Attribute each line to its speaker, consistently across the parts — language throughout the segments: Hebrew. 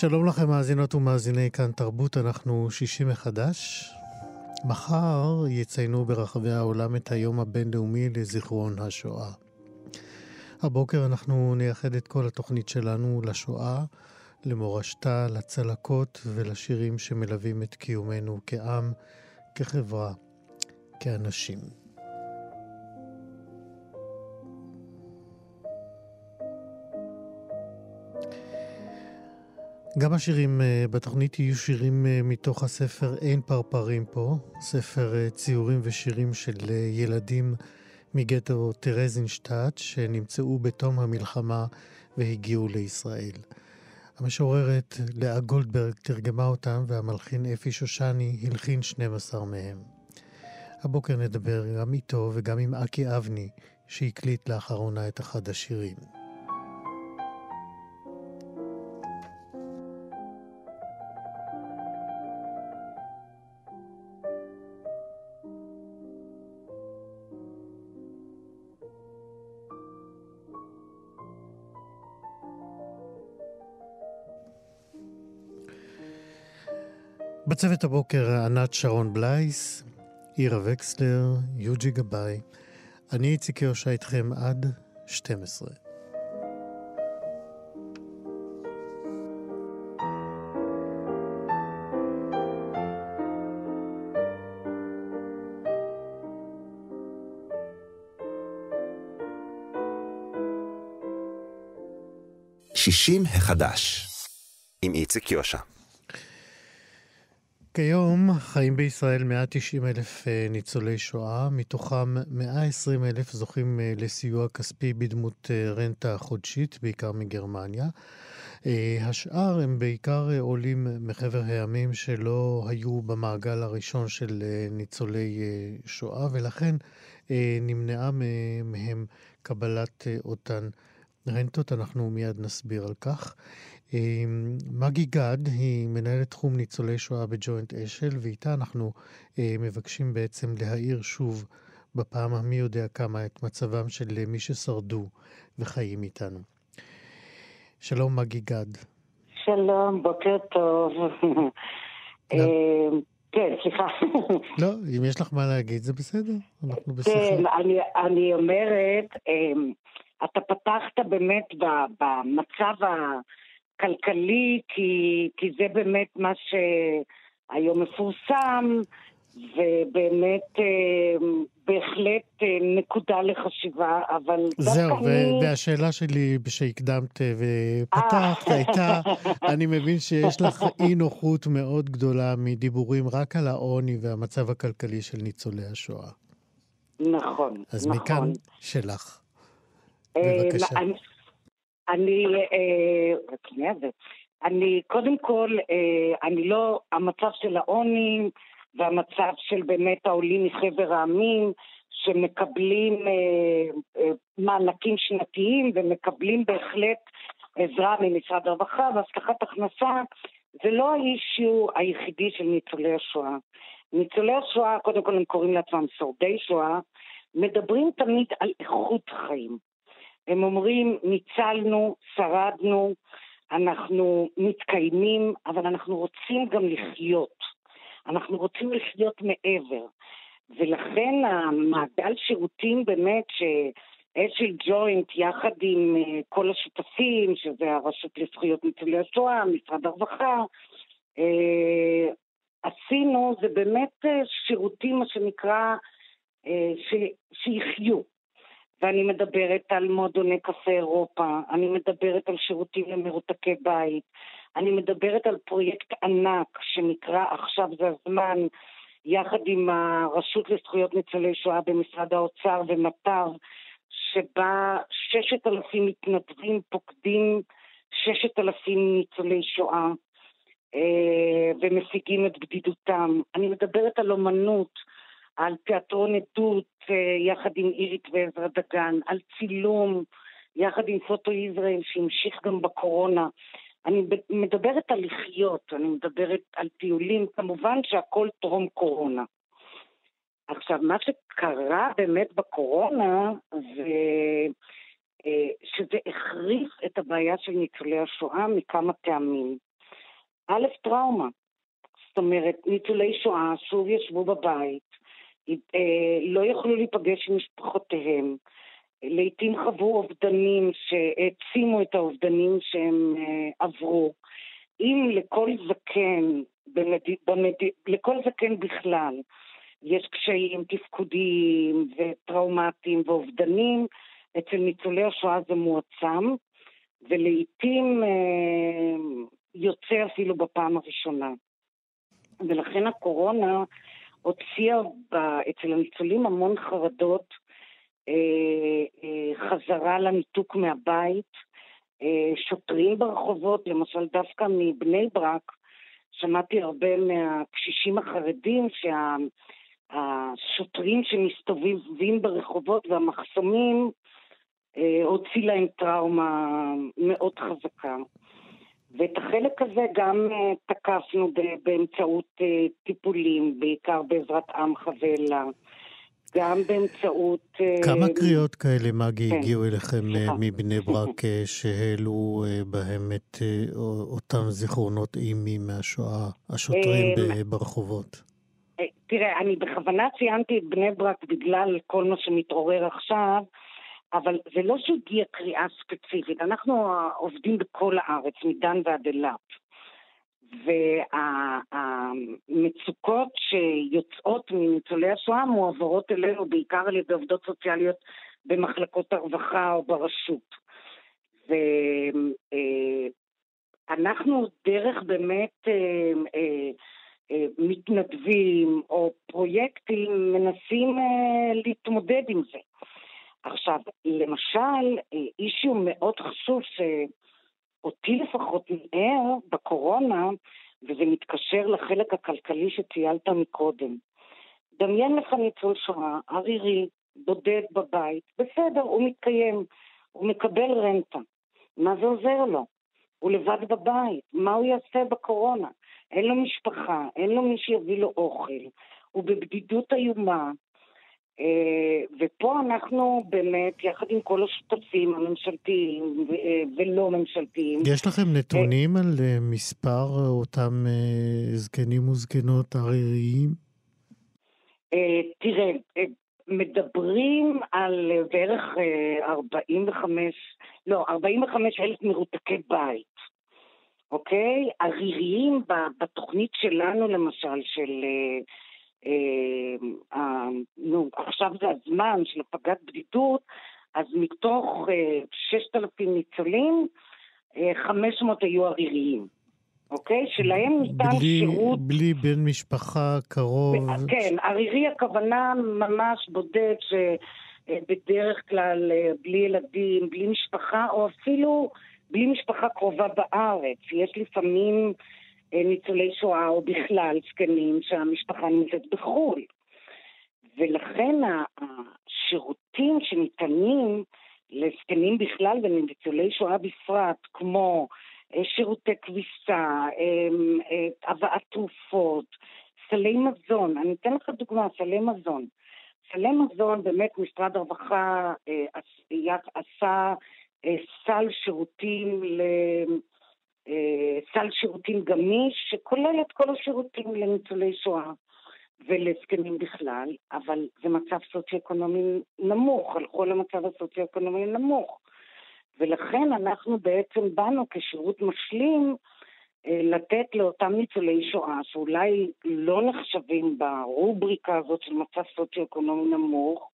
Speaker 1: שלום לכם מאזינות ומאזיני כאן תרבות, אנחנו שישי מחדש. מחר יציינו ברחבי העולם את היום הבינלאומי לזיכרון השואה. הבוקר אנחנו נייחד את כל התוכנית שלנו לשואה, למורשתה, לצלקות ולשירים שמלווים את קיומנו כעם, כחברה, כאנשים. גם השירים אה, בתוכנית יהיו שירים אה, מתוך הספר אין פרפרים פה, ספר אה, ציורים ושירים של ילדים מגטו טרזינשטט שנמצאו בתום המלחמה והגיעו לישראל. המשוררת לאה גולדברג תרגמה אותם והמלחין אפי שושני הלחין 12 מהם. הבוקר נדבר גם איתו וגם עם אקי אבני שהקליט לאחרונה את אחד השירים. בצוות הבוקר ענת שרון בלייס, עירה וקסלר, יוג'י גבאי. אני איציק יושע איתכם עד 12.
Speaker 2: שישים החדש עם איציק יושע
Speaker 1: כיום חיים בישראל 190 אלף אה, ניצולי שואה, מתוכם 120 אלף זוכים אה, לסיוע כספי בדמות אה, רנטה חודשית, בעיקר מגרמניה. השאר הם בעיקר עולים מחבר העמים שלא היו במעגל הראשון של ניצולי שואה, ולכן נמנעה מהם קבלת אותן רנטות. אנחנו מיד נסביר על כך. מגי גד היא מנהלת תחום ניצולי שואה בג'וינט אשל, ואיתה אנחנו אה, מבקשים בעצם להאיר שוב בפעם המי יודע כמה את מצבם של מי ששרדו וחיים איתנו. שלום מגי גד.
Speaker 3: שלום, בוקר טוב. אה, כן, סליחה.
Speaker 1: לא, אם יש לך מה להגיד זה בסדר, אנחנו בשיחה.
Speaker 3: כן, אני, אני אומרת, אה, אתה פתחת באמת במצב ה... כלכלי, כי, כי זה באמת מה שהיום מפורסם, ובאמת אה, בהחלט אה, נקודה לחשיבה, אבל
Speaker 1: זהו, ו- אני... והשאלה שלי שהקדמת ופתחת אה. הייתה, אני מבין שיש לך אי נוחות מאוד גדולה מדיבורים רק על העוני והמצב הכלכלי של ניצולי השואה.
Speaker 3: נכון,
Speaker 1: אז
Speaker 3: נכון.
Speaker 1: אז מכאן שלך. בבקשה. אני,
Speaker 3: אני, אה, רק שנייה אני קודם כל, אה, אני לא, המצב של העוני והמצב של באמת העולים מחבר העמים שמקבלים אה, מענקים שנתיים ומקבלים בהחלט עזרה ממשרד הרווחה והבטחת הכנסה, זה לא האישיו היחידי של ניצולי השואה. ניצולי השואה, קודם כל הם קוראים לעצמם שורדי שואה, מדברים תמיד על איכות חיים. הם אומרים, ניצלנו, שרדנו, אנחנו מתקיימים, אבל אנחנו רוצים גם לחיות. אנחנו רוצים לחיות מעבר. ולכן המעגל שירותים באמת שאשל ג'וינט יחד עם אה, כל השותפים, שזה הרשות לזכויות ניצולי השואה, משרד הרווחה, אה, עשינו, זה באמת אה, שירותים, מה שנקרא, ש, שיחיו. ואני מדברת על מועדוני קפה אירופה, אני מדברת על שירותים למרותקי בית, אני מדברת על פרויקט ענק שנקרא עכשיו זה הזמן, יחד עם הרשות לזכויות ניצולי שואה במשרד האוצר ומט"ר, שבה ששת אלפים מתנדבים פוקדים ששת אלפים ניצולי שואה אה, ומשיגים את בדידותם. אני מדברת על אומנות, על תיאטרון עדות אה, יחד עם אירית ועזרא דגן, על צילום יחד עם פוטו ישראל שהמשיך גם בקורונה. אני מדברת על לחיות, אני מדברת על טיולים, כמובן שהכל טרום קורונה. עכשיו, מה שקרה באמת בקורונה זה אה, שזה החריף את הבעיה של ניצולי השואה מכמה טעמים. א', טראומה. זאת אומרת, ניצולי שואה שוב ישבו בבית, לא יכלו להיפגש עם משפחותיהם, לעתים חוו אובדנים שהעצימו את האובדנים שהם אה, עברו. אם לכל זקן, במד... במד... לכל זקן בכלל, יש קשיים תפקודיים וטראומטיים ואובדנים, אצל ניצולי השואה זה מועצם, ולעיתים אה, יוצא אפילו בפעם הראשונה. ולכן הקורונה הוציאה אצל הניצולים המון חרדות, אה, אה, חזרה לניתוק מהבית, אה, שוטרים ברחובות, למשל דווקא מבני ברק, שמעתי הרבה מהקשישים החרדים שהשוטרים שמסתובבים ברחובות והמחסומים הוציא להם טראומה מאוד חזקה. ואת החלק הזה גם תקפנו באמצעות טיפולים, בעיקר בעזרת עמך ואלה. גם באמצעות...
Speaker 1: אה, כמה קריאות כאלה, מגי, כן, הגיעו אליכם אה. מבני ברק אה, שהעלו בהם את אותם זיכרונות אימי מהשואה, השוטרים ברחובות?
Speaker 3: תראה, אני בכוונה ציינתי את בני ברק בגלל כל מה שמתעורר עכשיו, אבל זה לא שהגיעה קריאה ספציפית, אנחנו עובדים בכל הארץ, מדן ועד אילת. והמצוקות שיוצאות מניצולי השואה מועברות אלינו בעיקר על ידי עובדות סוציאליות במחלקות הרווחה או ברשות. ואנחנו דרך באמת אה, אה, אה, מתנדבים או פרויקטים מנסים להתמודד עם זה. עכשיו, למשל, אישיו מאוד חשוב ש... אותי לפחות נער בקורונה, וזה מתקשר לחלק הכלכלי שציינת מקודם. דמיין לך ניצול שואה, ערירי, בודד בבית, בסדר, הוא מתקיים, הוא מקבל רנטה. מה זה עוזר לו? הוא לבד בבית, מה הוא יעשה בקורונה? אין לו משפחה, אין לו מי שיביא לו אוכל, הוא בבדידות איומה, אה, ופה אנחנו באמת, יחד עם כל השותפים הממשלתיים אה, ולא ממשלתיים...
Speaker 1: יש לכם נתונים על אה, מספר אותם זקנים וזקנות עריריים?
Speaker 3: תראה, מדברים על בערך 45, לא, 45 אלף מרותקי בית, אוקיי? עריריים בתוכנית שלנו, למשל, של... אה, נו, עכשיו זה הזמן של הפגת בדידות, אז מתוך 6,000 אה, ניצולים, 500 אה, היו עריריים. אוקיי? שלהם ניתן בלי, שירות...
Speaker 1: בלי בן משפחה קרוב.
Speaker 3: כן, ערירי הכוונה ממש בודד, שבדרך כלל בלי ילדים, בלי משפחה, או אפילו בלי משפחה קרובה בארץ. יש לפעמים אה, ניצולי שואה או בכלל זקנים שהמשפחה נמצאת בחו"ל. ולכן השירותים שניתנים לזקנים בכלל ולניצולי שואה בפרט, כמו אה, שירותי כביסה, אה, הבאת תרופות, סלי מזון, אני אתן לך דוגמה, סלי מזון. סלי מזון, באמת משרד הרווחה עשה סל שירותים אה, סל שירותים גמיש שכולל את כל השירותים לניצולי שואה ולזקנים בכלל, אבל זה מצב סוציו-אקונומי נמוך, הלכו למצב הסוציו-אקונומי נמוך. ולכן אנחנו בעצם באנו כשירות משלים אה, לתת לאותם ניצולי שואה שאולי לא נחשבים ברובריקה הזאת של מצב סוציו-אקונומי נמוך,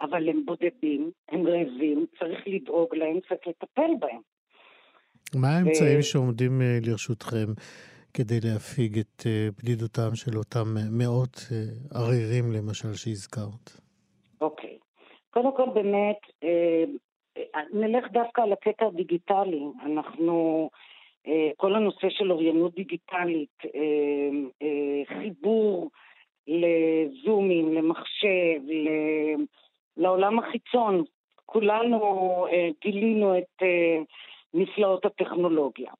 Speaker 3: אבל הם בודדים, הם רעבים, צריך לדאוג להם, צריך לטפל בהם.
Speaker 1: מה האמצעים שעומדים לרשותכם כדי להפיג את בדידותם של אותם מאות ערירים, למשל, שהזכרת?
Speaker 3: אוקיי. קודם כל, באמת, נלך דווקא על הקטע הדיגיטלי. אנחנו, כל הנושא של אוריינות דיגיטלית, חיבור לזומים, למחשב, לעולם החיצון, כולנו גילינו את נפלאות הטכנולוגיה.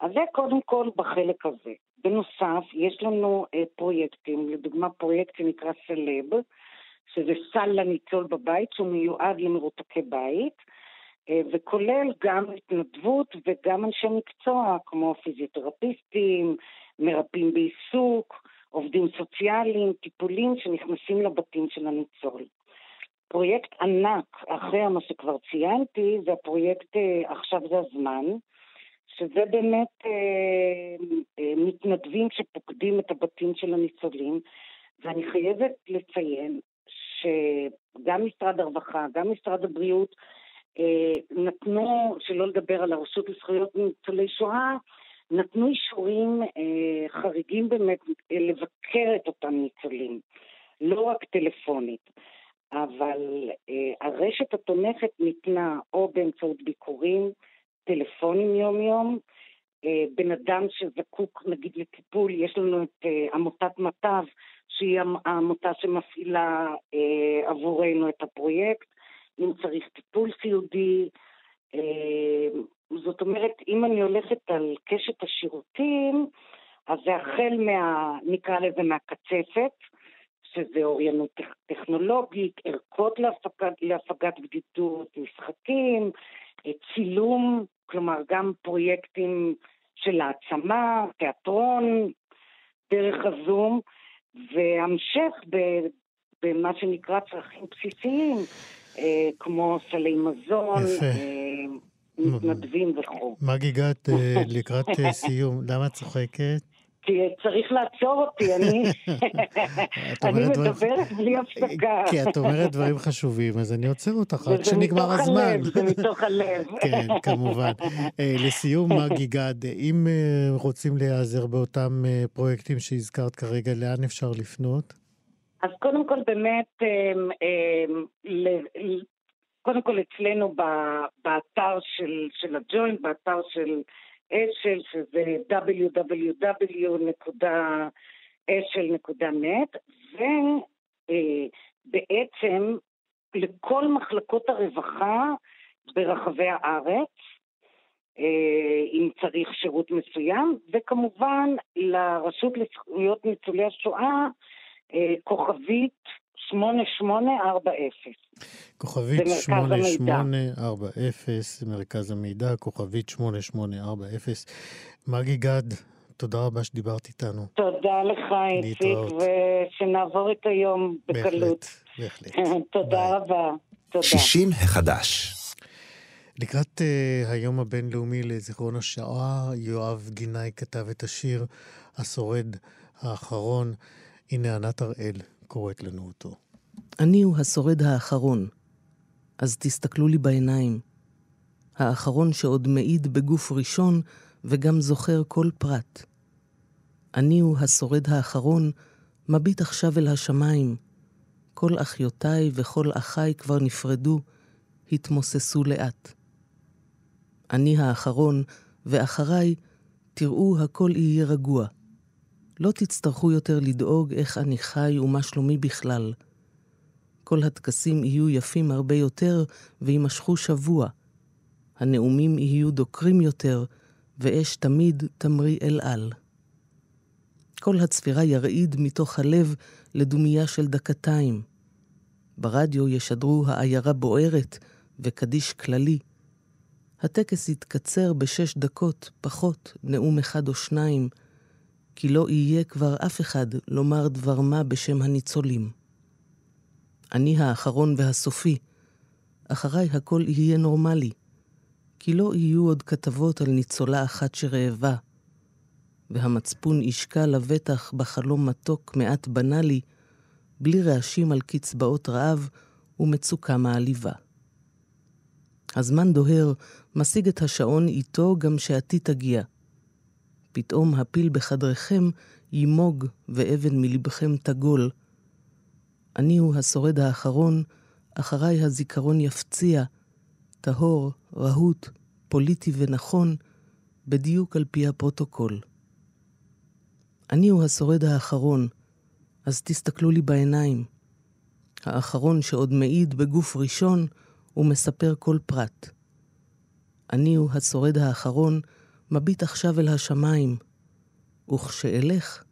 Speaker 3: אז זה קודם כל בחלק הזה. בנוסף, יש לנו פרויקטים, לדוגמה פרויקט שנקרא סלב, שזה סל לניצול בבית, שהוא מיועד למרותקי בית, וכולל גם התנדבות וגם אנשי מקצוע, כמו פיזיותרפיסטים, מרפאים בעיסוק, עובדים סוציאליים, טיפולים שנכנסים לבתים של הניצול. פרויקט ענק, אחרי מה שכבר ציינתי, זה הפרויקט עכשיו זה הזמן, שזה באמת אה, אה, מתנדבים שפוקדים את הבתים של הניצולים, ואני חייבת לציין שגם משרד הרווחה, גם משרד הבריאות, אה, נתנו, שלא לדבר על הרשות לזכויות ניצולי שואה, נתנו אישורים אה, חריגים באמת אה, לבקר את אותם ניצולים, לא רק טלפונית. אבל אה, הרשת התומכת ניתנה או באמצעות ביקורים, טלפונים יום-יום, אה, בן אדם שזקוק נגיד לטיפול, יש לנו את אה, עמותת מט"ב, שהיא העמותה שמפעילה אה, עבורנו את הפרויקט, אם צריך טיפול סיעודי. אה, זאת אומרת, אם אני הולכת על קשת השירותים, אז זה החל מה, נקרא לזה מהקצפת, שזה אוריינות טכנולוגית, ערכות להפגת, להפגת בדידות, משחקים, אה, צילום, כלומר גם פרויקטים של העצמה, תיאטרון, דרך הזום, והמשך במה שנקרא צרכים בסיסיים, אה, כמו סלי מזון, אה, מתנדבים וכו'.
Speaker 1: מגי גת, לקראת סיום, למה את צוחקת?
Speaker 3: צריך לעצור אותי, אני, אני מדברת בלי הפסקה.
Speaker 1: כי את אומרת דברים חשובים, אז אני עוצר אותך רק כשנגמר הזמן.
Speaker 3: זה מתוך הלב.
Speaker 1: כן, כמובן. לסיום, מגי גד, אם רוצים להיעזר באותם פרויקטים שהזכרת כרגע, לאן אפשר לפנות?
Speaker 3: אז קודם כל באמת, קודם כל אצלנו באתר של הג'וינט, באתר של... אשל, שזה www.אשל.net, ובעצם לכל מחלקות הרווחה ברחבי הארץ, אה, אם צריך שירות מסוים, וכמובן לרשות לזכויות ניצולי השואה, אה, כוכבית 8840.
Speaker 1: כוכבית 8840, מרכז המידע, כוכבית 8840. מגי גד, תודה רבה שדיברת איתנו.
Speaker 3: תודה לך, איציק, ושנעבור את היום בקלות.
Speaker 1: בהחלט,
Speaker 3: בהחלט. תודה רבה. תודה.
Speaker 2: 60 החדש.
Speaker 1: לקראת uh, היום הבינלאומי לזיכרון השואה, יואב גינאי כתב את השיר השורד האחרון. הנה ענת הראל קוראת לנו אותו.
Speaker 4: אני הוא השורד האחרון, אז תסתכלו לי בעיניים. האחרון שעוד מעיד בגוף ראשון וגם זוכר כל פרט. אני הוא השורד האחרון, מביט עכשיו אל השמיים. כל אחיותיי וכל אחיי כבר נפרדו, התמוססו לאט. אני האחרון, ואחריי תראו הכל יהיה רגוע. לא תצטרכו יותר לדאוג איך אני חי ומה שלומי בכלל. כל הטקסים יהיו יפים הרבה יותר ויימשכו שבוע. הנאומים יהיו דוקרים יותר, ואש תמיד תמריא אל על. כל הצפירה ירעיד מתוך הלב לדומייה של דקתיים. ברדיו ישדרו העיירה בוערת וקדיש כללי. הטקס יתקצר בשש דקות, פחות נאום אחד או שניים, כי לא יהיה כבר אף אחד לומר דבר מה בשם הניצולים. אני האחרון והסופי, אחריי הכל יהיה נורמלי, כי לא יהיו עוד כתבות על ניצולה אחת שרעבה, והמצפון ישקע לבטח בחלום מתוק מעט בנאלי, בלי רעשים על קצבאות רעב ומצוקה מעליבה. הזמן דוהר, משיג את השעון איתו גם שעתי תגיע. פתאום הפיל בחדרכם ימוג ואבן מלבכם תגול. אני הוא השורד האחרון, אחריי הזיכרון יפציע, טהור, רהוט, פוליטי ונכון, בדיוק על פי הפרוטוקול. אני הוא השורד האחרון, אז תסתכלו לי בעיניים. האחרון שעוד מעיד בגוף ראשון ומספר כל פרט. אני הוא השורד האחרון, מביט עכשיו אל השמיים, וכשאלך,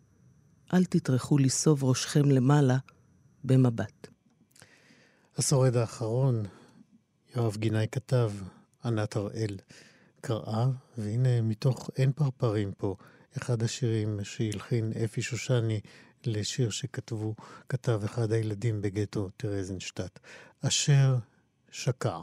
Speaker 4: אל תטרחו לסוב ראשכם למעלה במבט.
Speaker 5: השורד האחרון, יואב גינאי כתב, ענת הראל קראה, והנה מתוך אין פרפרים פה, אחד השירים שהלחין אפי שושני לשיר שכתבו, כתב אחד הילדים בגטו טרזנשטט, אשר שקע.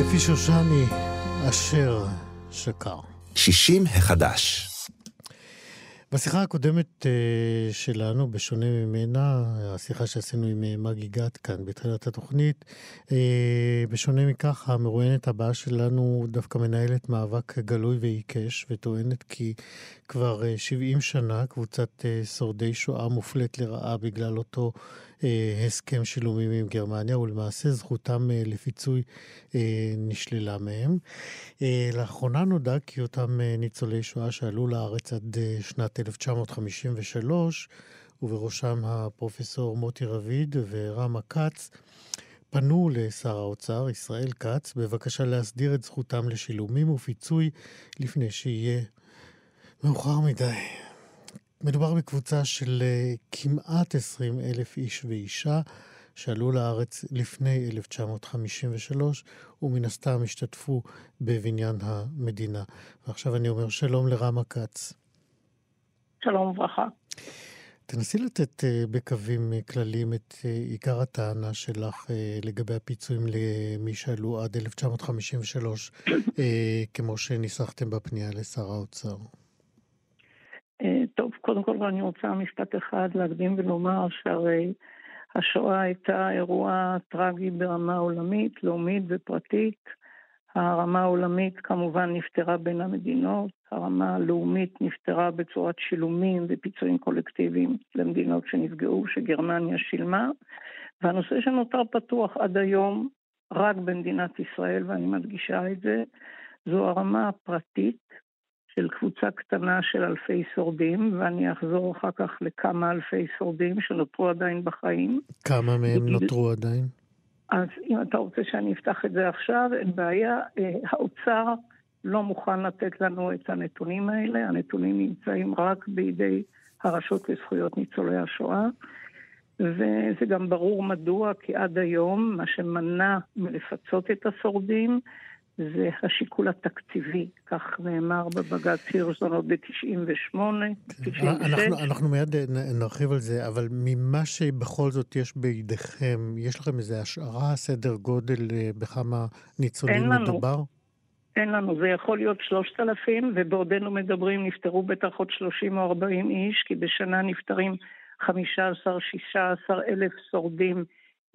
Speaker 1: אפי שושני, אשר שקר.
Speaker 2: 60 החדש.
Speaker 1: בשיחה הקודמת uh, שלנו, בשונה ממנה, השיחה שעשינו עם uh, מגי גת כאן בתחילת התוכנית, uh, בשונה מכך, המרואיינת הבאה שלנו דווקא מנהלת מאבק גלוי ועיקש, וטוענת כי כבר uh, 70 שנה קבוצת שורדי שואה מופלית לרעה בגלל אותו אה, הסכם שילומים עם גרמניה, ולמעשה זכותם אה, לפיצוי אה, נשללה מהם. לאחרונה נודע כי אותם ניצולי שואה שעלו לארץ עד שנת 1953, ובראשם הפרופסור מוטי רביד ורמה כץ, פנו לשר האוצר, ישראל כץ, בבקשה להסדיר את זכותם לשילומים ופיצוי לפני שיהיה מאוחר מדי. מדובר בקבוצה של uh, כמעט 20 אלף איש ואישה שעלו לארץ לפני 1953, ומן הסתם השתתפו בבניין המדינה. ועכשיו אני אומר שלום לרמה כץ.
Speaker 6: שלום וברכה.
Speaker 1: תנסי לתת uh, בקווים uh, כלליים את עיקר הטענה שלך לגבי הפיצויים למי שעלו עד 1953, uh, כמו שניסחתם בפנייה לשר האוצר.
Speaker 6: קודם כל אני רוצה משפט אחד להקדים ולומר שהרי השואה הייתה אירוע טרגי ברמה עולמית, לאומית ופרטית. הרמה העולמית כמובן נפתרה בין המדינות, הרמה הלאומית נפתרה בצורת שילומים ופיצויים קולקטיביים למדינות שנפגעו, שגרמניה שילמה, והנושא שנותר פתוח עד היום רק במדינת ישראל, ואני מדגישה את זה, זו הרמה הפרטית של קבוצה קטנה של אלפי שורדים, ואני אחזור אחר כך לכמה אלפי שורדים שנותרו עדיין בחיים.
Speaker 1: כמה מהם. נותרו עדיין?
Speaker 6: אז אם אתה רוצה שאני אפתח את זה עכשיו, אין בעיה. אה, האוצר לא מוכן לתת לנו את הנתונים האלה, הנתונים נמצאים רק בידי הרשות לזכויות ניצולי השואה. וזה גם ברור מדוע, כי עד היום מה שמנע מלפצות את השורדים זה השיקול התקציבי, כך נאמר בבג"ץ הירשזון עוד ב-98, 96.
Speaker 1: אנחנו, אנחנו מיד נרחיב על זה, אבל ממה שבכל זאת יש בידיכם, יש לכם איזו השערה, סדר גודל אה, בכמה ניצולים מדובר?
Speaker 6: אין לנו, זה יכול להיות 3,000, ובעודנו מדברים נפטרו בטח עוד 30 או 40 איש, כי בשנה נפטרים 15-16 אלף שורדים.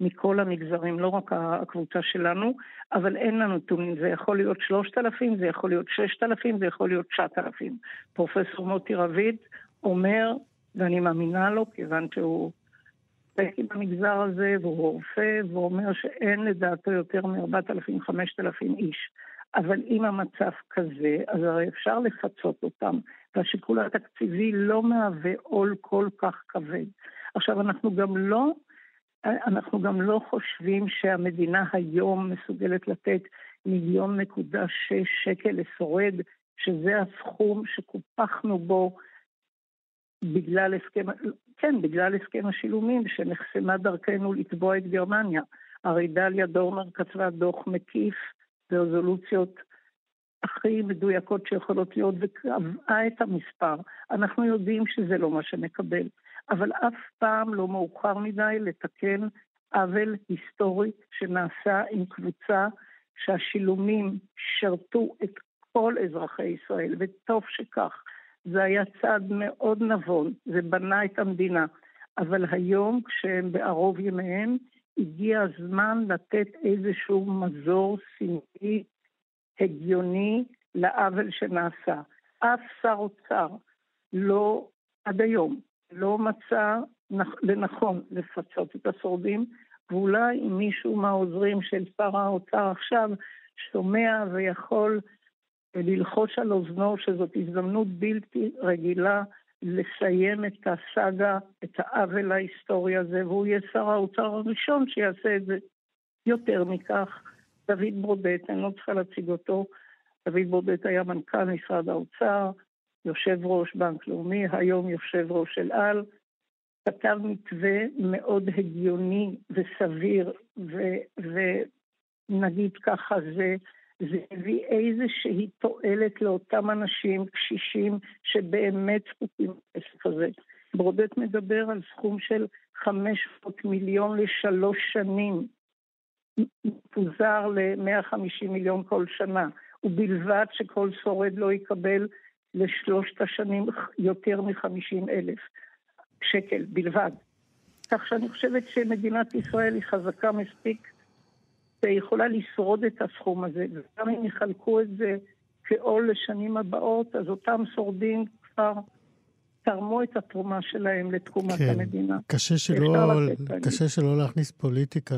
Speaker 6: מכל המגזרים, לא רק הקבוצה שלנו, אבל אין לנו נתונים. זה יכול להיות 3,000, זה יכול להיות 6,000, זה יכול להיות 9,000. פרופסור מוטי רביד אומר, ואני מאמינה לו, כיוון שהוא עוסק במגזר הזה, והוא רופא, והוא אומר שאין לדעתו יותר מ-4,000-5,000 איש. אבל אם המצב כזה, אז הרי אפשר לפצות אותם, והשיקול התקציבי לא מהווה עול כל כך כבד. עכשיו, אנחנו גם לא אנחנו גם לא חושבים שהמדינה היום מסוגלת לתת מיליון נקודה שש שקל לשורד, שזה הסכום שקופחנו בו בגלל הסכם, כן, בגלל הסכם השילומים, שנחסמה דרכנו לתבוע את גרמניה. הרי דליה דורנר כתבה דוח מקיף ברזולוציות הכי מדויקות שיכולות להיות, וקבעה את המספר. אנחנו יודעים שזה לא מה שנקבל. אבל אף פעם לא מאוחר מדי לתקן עוול היסטורי שנעשה עם קבוצה שהשילומים שרתו את כל אזרחי ישראל, וטוב שכך. זה היה צעד מאוד נבון, זה בנה את המדינה. אבל היום, כשהם בערוב ימיהם, הגיע הזמן לתת איזשהו מזור סמלי הגיוני לעוול שנעשה. אף שר אוצר לא, עד היום, לא מצא לנכון לפצות את השורדים, ואולי אם מישהו מהעוזרים של שר האוצר עכשיו שומע ויכול ללחוש על אוזנו שזאת הזדמנות בלתי רגילה לסיים את הסאגה, את העוול ההיסטורי הזה, והוא יהיה שר האוצר הראשון שיעשה את זה. יותר מכך, דוד ברודט, אני לא צריכה להציג אותו, דוד ברודט היה מנכ"ל משרד האוצר, יושב ראש בנק לאומי, היום יושב ראש אל על, כתב מתווה מאוד הגיוני וסביר, ו, ונגיד ככה, זה, זה הביא איזושהי תועלת לאותם אנשים קשישים שבאמת זקוקים לכסף הזה. ברודט מדבר על סכום של 500 מיליון לשלוש שנים. מפוזר ל-150 מיליון כל שנה, ובלבד שכל שורד לא יקבל לשלושת השנים יותר מ-50 אלף שקל בלבד. כך שאני חושבת שמדינת ישראל היא חזקה מספיק ויכולה לשרוד את הסכום הזה, וגם אם יחלקו את זה כעול לשנים הבאות, אז אותם שורדים כבר תרמו את התרומה שלהם לתקומת כן, המדינה.
Speaker 1: קשה שלא, קשה שלא להכניס פוליטיקה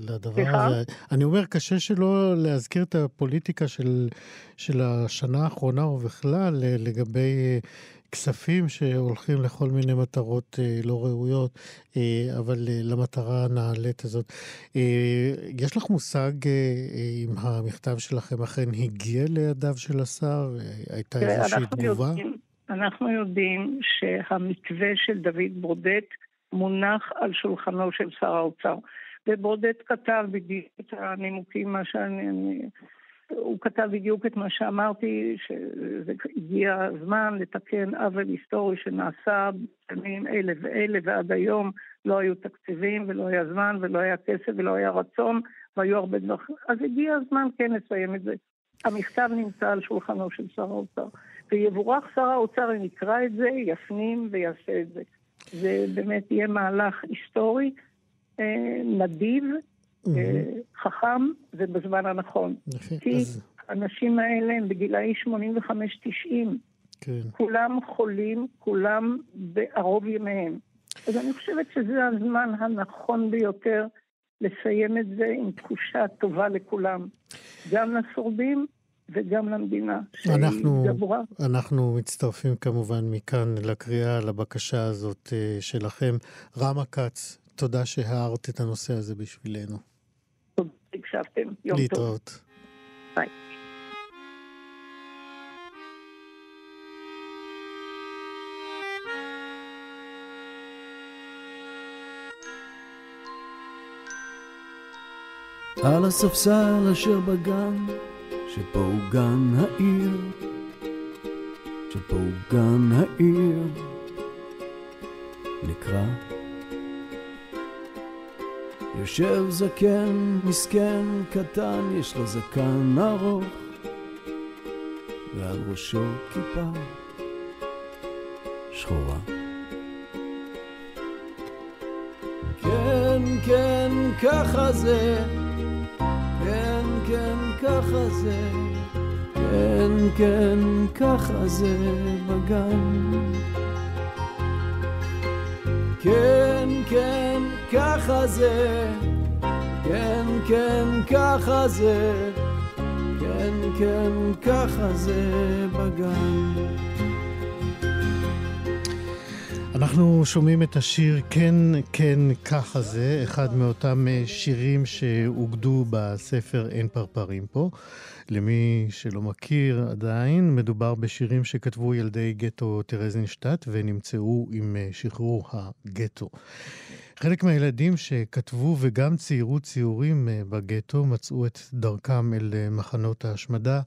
Speaker 1: לדבר סליחה? הזה. אני אומר, קשה שלא להזכיר את הפוליטיקה של, של השנה האחרונה ובכלל לגבי כספים שהולכים לכל מיני מטרות אה, לא ראויות, אה, אבל אה, למטרה הנעלית הזאת. אה, יש לך מושג אה, אה, אם המכתב שלכם אכן הגיע לידיו של השר? אה, הייתה איזושהי תגובה? יודעים,
Speaker 6: אנחנו יודעים שהמתווה של דוד ברודט מונח על שולחנו של שר האוצר. וברודט כתב בדיוק את הנימוקים, מה שאני... הוא כתב בדיוק את מה שאמרתי, שהגיע הזמן לתקן עוול היסטורי שנעשה בשנים אלה ואלה, ועד היום לא היו תקציבים ולא היה זמן ולא היה כסף ולא היה רצון, והיו הרבה דברים. אז הגיע הזמן כן לסיים את זה. המכתב נמצא על שולחנו של שר האוצר. ויבורך שר האוצר אם יקרא את זה, יפנים ויעשה את זה. זה באמת יהיה מהלך היסטורי, אה, נדיב, אה, חכם ובזמן הנכון. כי האנשים האלה הם בגילאי 85-90. כן. כולם חולים, כולם בערוב ימיהם. אז אני חושבת שזה הזמן הנכון ביותר לסיים את זה עם תחושה טובה לכולם. גם לשורדים וגם למדינה,
Speaker 1: אנחנו, אנחנו מצטרפים כמובן מכאן לקריאה, לבקשה הזאת אה, שלכם. רמה כץ, תודה שהערת את הנושא הזה בשבילנו.
Speaker 6: תודה שהקשבתם. יום
Speaker 1: להתראות. טוב. ביי.
Speaker 7: על הספסל אשר בגן הוא גן העיר, הוא גן העיר, נקרא. יושב זקן, מסכן, קטן, יש לו זקן ארוך, ועל ראשו כיפה שחורה. כן, כן, ככה זה. ככה זה, כן, כן, ככה זה בגן. כן, כן, ככה זה, כן, כן, ככה זה, כן, כן, ככה זה בגן.
Speaker 1: אנחנו שומעים את השיר כן, כן, ככה זה, אחד מאותם אה, שירים שאוגדו בספר אין פרפרים פה. למי שלא מכיר עדיין, מדובר בשירים שכתבו ילדי גטו טרזינשטט ונמצאו עם אה, שחרור הגטו. חלק מהילדים שכתבו וגם ציירו ציורים אה, בגטו מצאו את דרכם אל מחנות ההשמדה,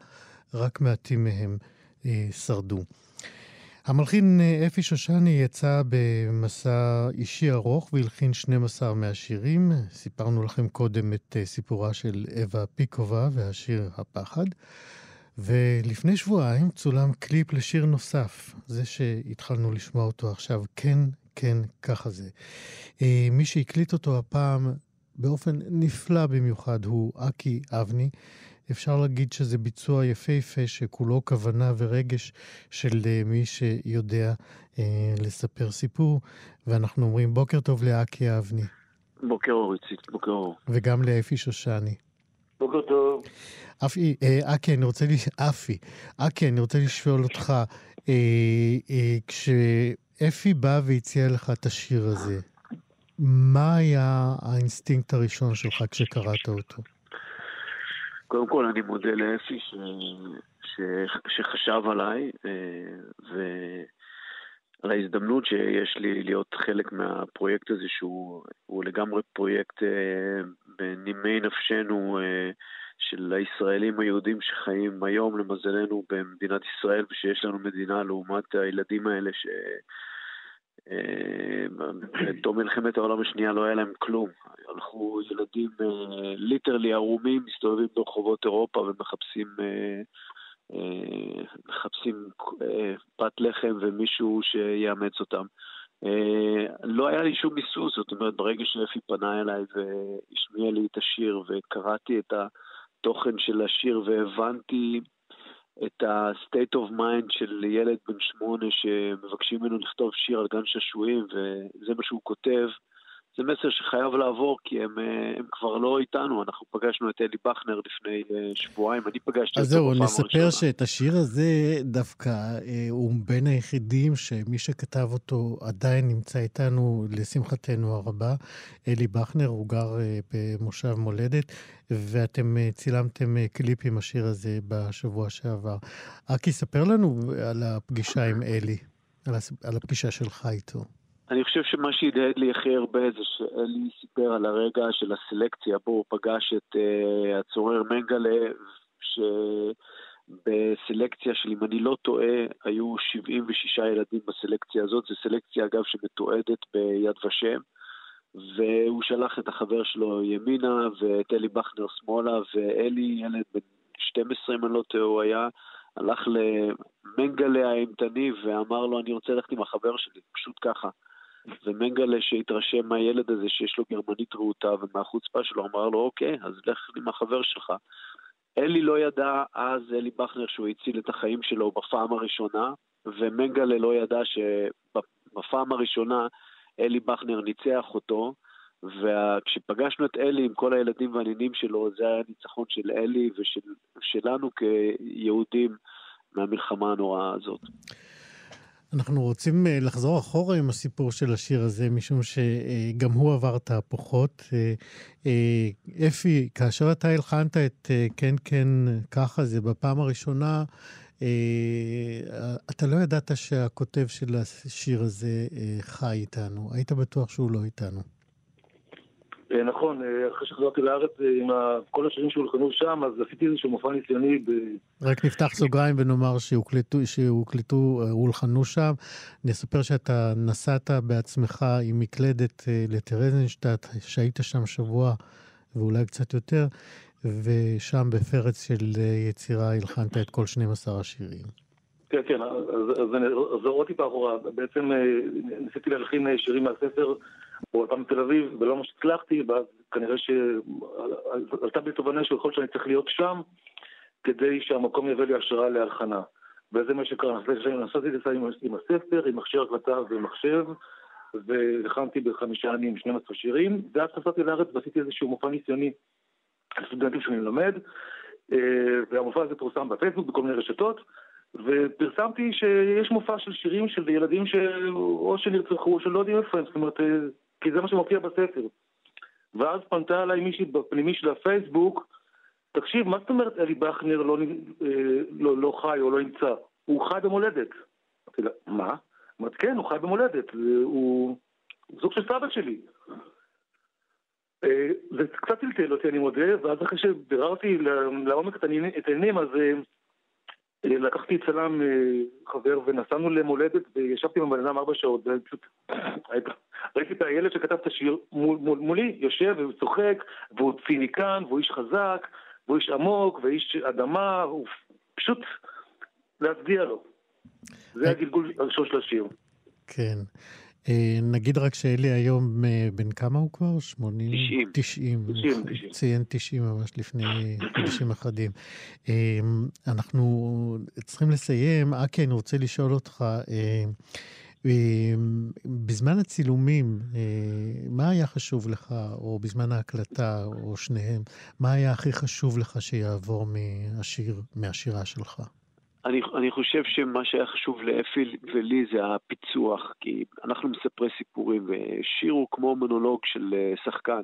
Speaker 1: רק מעטים מהם שרדו. המלחין אה, אפי שושני יצא במסע אישי ארוך והלחין 12 מהשירים. סיפרנו לכם קודם את אה, סיפורה של אווה פיקובה והשיר הפחד. ולפני שבועיים צולם קליפ לשיר נוסף, זה שהתחלנו לשמוע אותו עכשיו, כן, כן, ככה זה. אה, מי שהקליט אותו הפעם באופן נפלא במיוחד הוא אקי אבני. אפשר להגיד שזה ביצוע יפהפה שכולו כוונה ורגש של אה, מי שיודע אה, לספר סיפור, ואנחנו אומרים בוקר טוב לאקי אבני.
Speaker 8: בוקר אור, איציק, בוקר אור.
Speaker 1: וגם לאפי שושני.
Speaker 8: בוקר טוב.
Speaker 1: אפי, אה, אקי, אני רוצה, לש... אפי, אקי, אני רוצה לשאול אותך, אה, אה, כשאפי בא והציע לך את השיר הזה, מה היה האינסטינקט הראשון שלך כשקראת אותו?
Speaker 8: קודם כל אני מודה לאפי ש... ש... שחשב עליי אה, ועל ההזדמנות שיש לי להיות חלק מהפרויקט הזה שהוא לגמרי פרויקט אה, בנימי נפשנו אה, של הישראלים היהודים שחיים היום למזלנו במדינת ישראל ושיש לנו מדינה לעומת הילדים האלה ש... בתום מלחמת העולם השנייה לא היה להם כלום. הלכו ילדים ליטרלי ערומים, מסתובבים ברחובות אירופה ומחפשים מחפשים פת לחם ומישהו שיאמץ אותם. לא היה לי שום היסוס, זאת אומרת, ברגע שאפי פנה אליי והשמיע לי את השיר וקראתי את התוכן של השיר והבנתי את ה-state of mind של ילד בן שמונה שמבקשים ממנו לכתוב שיר על גן שעשועים וזה מה שהוא כותב, זה מסר שחייב לעבור, כי הם, אה, הם כבר לא איתנו. אנחנו פגשנו את אלי בכנר לפני אה, שבועיים, אני פגשתי אותו בפעם
Speaker 1: הראשונה. אז זהו, נספר שאת השיר הזה דווקא אה, הוא בין היחידים שמי שכתב אותו עדיין נמצא איתנו, לשמחתנו הרבה. אלי בכנר, הוא גר במושב מולדת, ואתם צילמתם קליפ עם השיר הזה בשבוע שעבר. אקי, ספר לנו על הפגישה עם אלי, על הפגישה שלך איתו.
Speaker 8: אני חושב שמה שהדהד לי הכי הרבה זה שאלי סיפר על הרגע של הסלקציה בו הוא פגש את uh, הצורר מנגלה, שבסלקציה של, אם אני לא טועה, היו 76 ילדים בסלקציה הזאת, זו סלקציה אגב שמתועדת ביד ושם, והוא שלח את החבר שלו ימינה ואת אלי בכנר שמאלה, ואלי, ילד בן 12 אם אני לא טועה, הוא היה, הלך למנגלה האימתני ואמר לו, אני רוצה ללכת עם החבר שלי, פשוט ככה. ומנגלה שהתרשם מהילד הזה שיש לו גרמנית רהוטה ומהחוצפה שלו, אמר לו, אוקיי, אז לך עם החבר שלך. אלי לא ידע אז, אלי בכנר, שהוא הציל את החיים שלו בפעם הראשונה, ומנגלה לא ידע שבפעם הראשונה אלי בכנר ניצח אותו, וכשפגשנו את אלי עם כל הילדים והנינים שלו, זה היה ניצחון של אלי ושלנו כיהודים מהמלחמה הנוראה הזאת.
Speaker 1: אנחנו רוצים אה, לחזור אחורה עם הסיפור של השיר הזה, משום שגם הוא עבר תהפוכות. אה, אה, אפי, כאשר אתה הלחנת את כן כן ככה, זה בפעם הראשונה, אתה לא ידעת שהכותב של השיר הזה חי איתנו. היית בטוח שהוא לא איתנו.
Speaker 9: אה, נכון, אה, אחרי שחזרתי לארץ אה, עם כל השירים שהולחנו שם, אז עשיתי איזשהו מופע ניסיוני ב...
Speaker 1: רק נפתח סוגריים ונאמר שהוקלטו, שהוקלטו, הולחנו שם. נספר שאתה נסעת בעצמך עם מקלדת לטרזנשטט, שהיית שם שבוע ואולי קצת יותר, ושם בפרץ של יצירה הלחנת את כל 12 השירים.
Speaker 9: כן, כן, אז, אז, אז עוד טיפה אחורה. בעצם ניסיתי להלחין שירים מהספר. או פעם בתל אביב, ולא ממש הצלחתי, ואז כנראה שעלתה בי תובנה שיכול להיות שאני צריך להיות שם, כדי שהמקום יביא לי השראה להכנה. וזה מה שקרה, נסעתי את זה עם הספר, עם מכשיר הקלטה ומחשב, והכנתי בחמישה ימים 12 שירים, ואז חזרתי לארץ ועשיתי איזשהו מופע ניסיוני לסטודנטים שאני לומד, אה, והמופע הזה פורסם בפייסבוק בכל מיני רשתות, ופרסמתי שיש מופע של שירים של ילדים שאו שנרצחו או שלא יודעים איפה הם, זאת אומרת, אה, כי זה מה שמופיע בספר. ואז פנתה אליי מישהי בפנימי של הפייסבוק, תקשיב, מה זאת אומרת אלי בכנר לא, אה, לא, לא חי או לא נמצא? הוא חי במולדת. אמרתי לה, מה? אמרתי, כן, הוא חי במולדת, הוא זוג של סבא שלי. אה, זה קצת טלטל אותי, אני מודה, ואז אחרי שביררתי לעומק את העניינים, אז אה, לקחתי צלם חבר ונסענו למולדת וישבתי עם הבן אדם ארבע שעות, ופשוט ראיתי את הילד שכתב את השיר מול, מול, מולי, יושב וצוחק, והוא ציניקן, והוא איש חזק, והוא איש עמוק, ואיש אדמה, הוא פשוט להצדיע לו. זה אה, הגלגול הראשון של השיר.
Speaker 1: כן. אה, נגיד רק שאלי היום, אה, בן כמה הוא כבר? 80? 90. 90. 90, 90. ציין 90 ממש לפני חודשים אחדים. אנחנו צריכים לסיים. אקי, אני רוצה לשאול אותך, בזמן הצילומים, אה, מה היה חשוב לך, או בזמן ההקלטה, או שניהם, מה היה הכי חשוב לך שיעבור מהשיר, מהשירה שלך?
Speaker 8: אני, אני חושב שמה שהיה חשוב לאפי ולי זה הפיצוח, כי אנחנו מספרי סיפורים, ושיר הוא כמו מונולוג של אה, שחקן.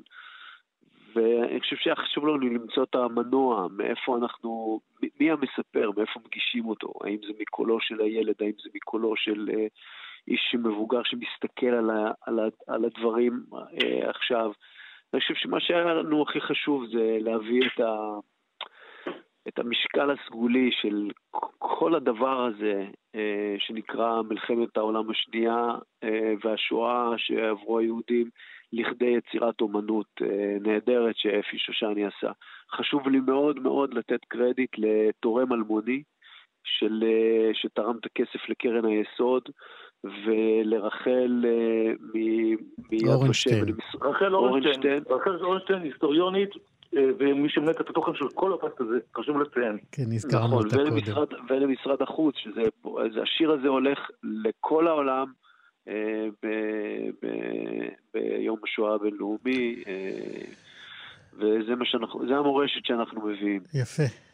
Speaker 8: ואני חושב שהיה חשוב לנו למצוא את המנוע, מאיפה אנחנו, מי המספר, מאיפה מגישים אותו, האם זה מקולו של הילד, האם זה מקולו של uh, איש מבוגר שמסתכל על, ה, על, ה, על הדברים אה, עכשיו. אני חושב שמה שהיה לנו הכי חשוב זה להביא את, ה, את המשקל הסגולי של כל הדבר הזה שנקרא מלחמת העולם השנייה והשואה שעברו היהודים לכדי יצירת אומנות נהדרת שאפי שושני עשה. חשוב לי מאוד מאוד לתת קרדיט לתורם אלמוני של, שתרם את הכסף לקרן היסוד, ולרחל
Speaker 1: מיד ושם.
Speaker 9: רחל אורנשטיין, רחל אורנשטיין, היסטוריונית, ומי שמנהל את התוכן של כל הפקט הזה, חשוב לציין.
Speaker 1: כן, הזכרנו נכון, אותה
Speaker 8: ולמשרד, קודם. ולמשרד החוץ, שזה, השיר הזה הולך לכל העולם אה, ב, ב, ביום השואה הבינלאומי, אה, וזה מה שאנחנו, זה המורשת שאנחנו מביאים.
Speaker 1: יפה.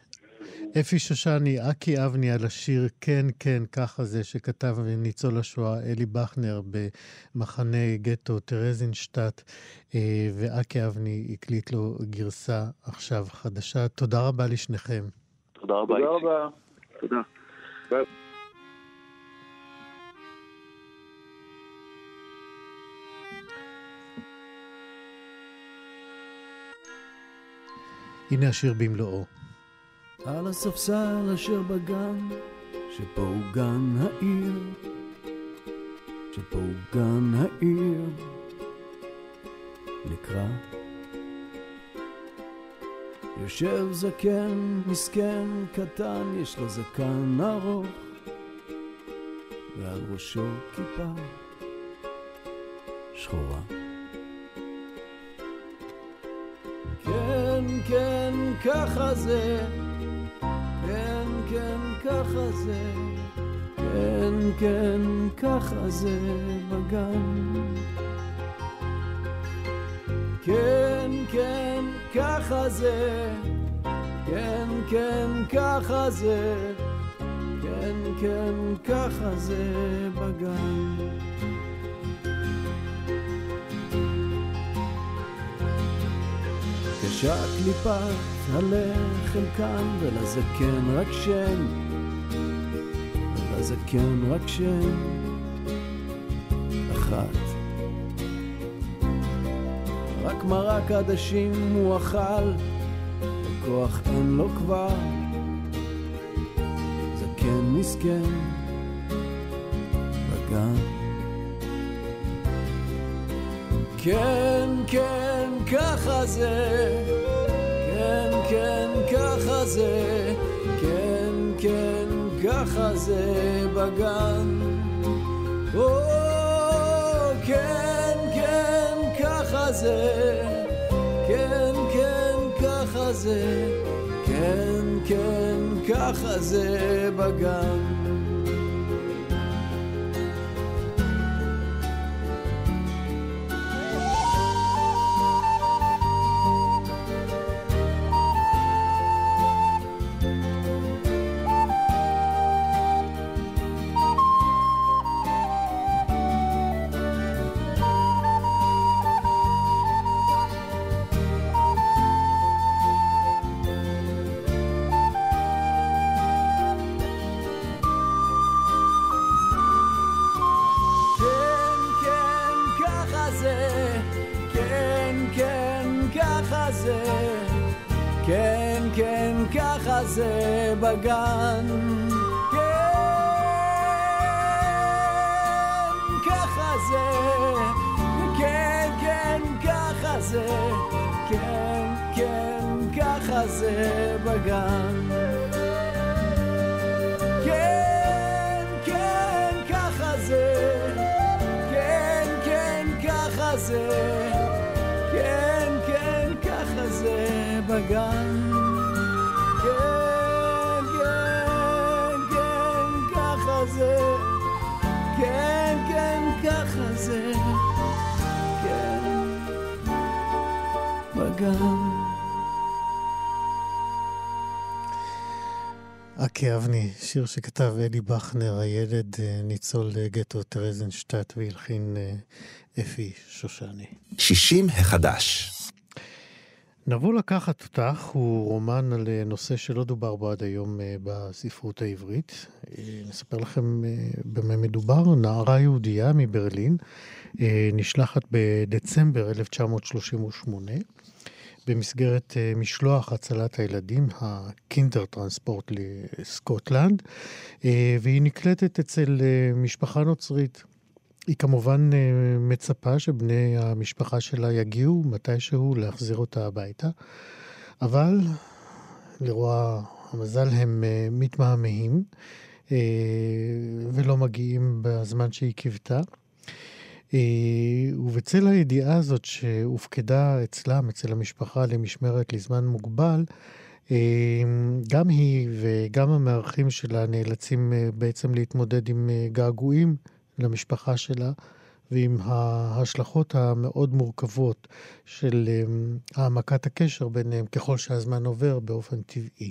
Speaker 1: אפי שושני, אקי אבני על השיר "כן, כן, ככה זה", שכתב ניצול השואה אלי בכנר במחנה גטו טרזינשטט, אה, ואקי אבני הקליט לו גרסה עכשיו חדשה. תודה רבה לשניכם.
Speaker 8: תודה רבה.
Speaker 9: תודה רבה.
Speaker 8: תודה.
Speaker 1: הנה השיר במלואו.
Speaker 7: על הספסל אשר בגן, שפה הוא גן העיר, שפה הוא גן העיר, נקרא. יושב זקן, מסכן, קטן, יש לו זקן ארוך, ועל ראשו כיפה שחורה. כן, כן, ככה זה, כן, ככה זה, כן, כן, ככה זה בגן. כן, כן, ככה זה, כן, כן, ככה זה, כן, כן, ככה זה בגן. כשהקליפת הלחם כאן ולזקן רק שם, ולזקן רק שם אחת. רק מרק עדשים הוא אכל, וכוח אין לו כבר. זקן מסכן בגן. כן, כן, ככה זה, כן, כן, ככה זה, כן, כן, ככה זה בגן. או, כן, כן, ככה זה, כן, כן, ככה זה, כן, כן, ככה זה בגן. בגן. כן, ככה זה, כן, כן, ככה זה, כן, כן, ככה זה בגן. כן, כן, ככה זה, כן, כן, ככה זה, כן, כן, ככה זה בגן. בגן.
Speaker 1: אקי אבני, שיר שכתב אלי בכנר, הילד אה, ניצול גטו טרזנשטט והלחין אה, אפי שושני.
Speaker 2: שישים החדש.
Speaker 1: נבוא לקחת אותך הוא רומן על אה, נושא שלא דובר בו עד היום אה, בספרות העברית. אה, נספר לכם במה מדובר. נערה יהודייה מברלין נשלחת בדצמבר 1938 במסגרת אה, משלוח הצלת הילדים, הקינדר טרנספורט לסקוטלנד, אה, והיא נקלטת אצל משפחה נוצרית. היא כמובן מצפה שבני המשפחה שלה יגיעו מתישהו להחזיר אותה הביתה, אבל לרוע המזל הם מתמהמהים ולא מגיעים בזמן שהיא קיוותה. אה, ובצל הידיעה הזאת שהופקדה אצלם, אצל המשפחה, למשמרת לזמן מוגבל, אה, גם היא וגם המארחים שלה נאלצים אה, בעצם להתמודד עם געגועים למשפחה שלה ועם ההשלכות המאוד מורכבות של העמקת הקשר ביניהם ככל שהזמן עובר באופן טבעי.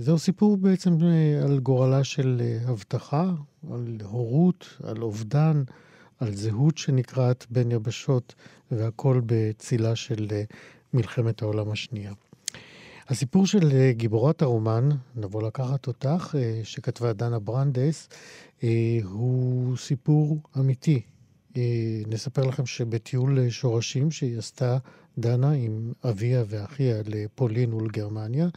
Speaker 1: זהו סיפור בעצם על גורלה של הבטחה, על הורות, על אובדן, על זהות שנקרעת בין יבשות, והכל בצילה של אה, מלחמת העולם השנייה. הסיפור של אה, גיבורת הרומן, נבוא לקחת אותך, אה, שכתבה דנה ברנדס, הוא סיפור אמיתי. נספר לכם שבטיול שורשים שהיא עשתה, דנה, עם אביה ואחיה לפולין ולגרמניה,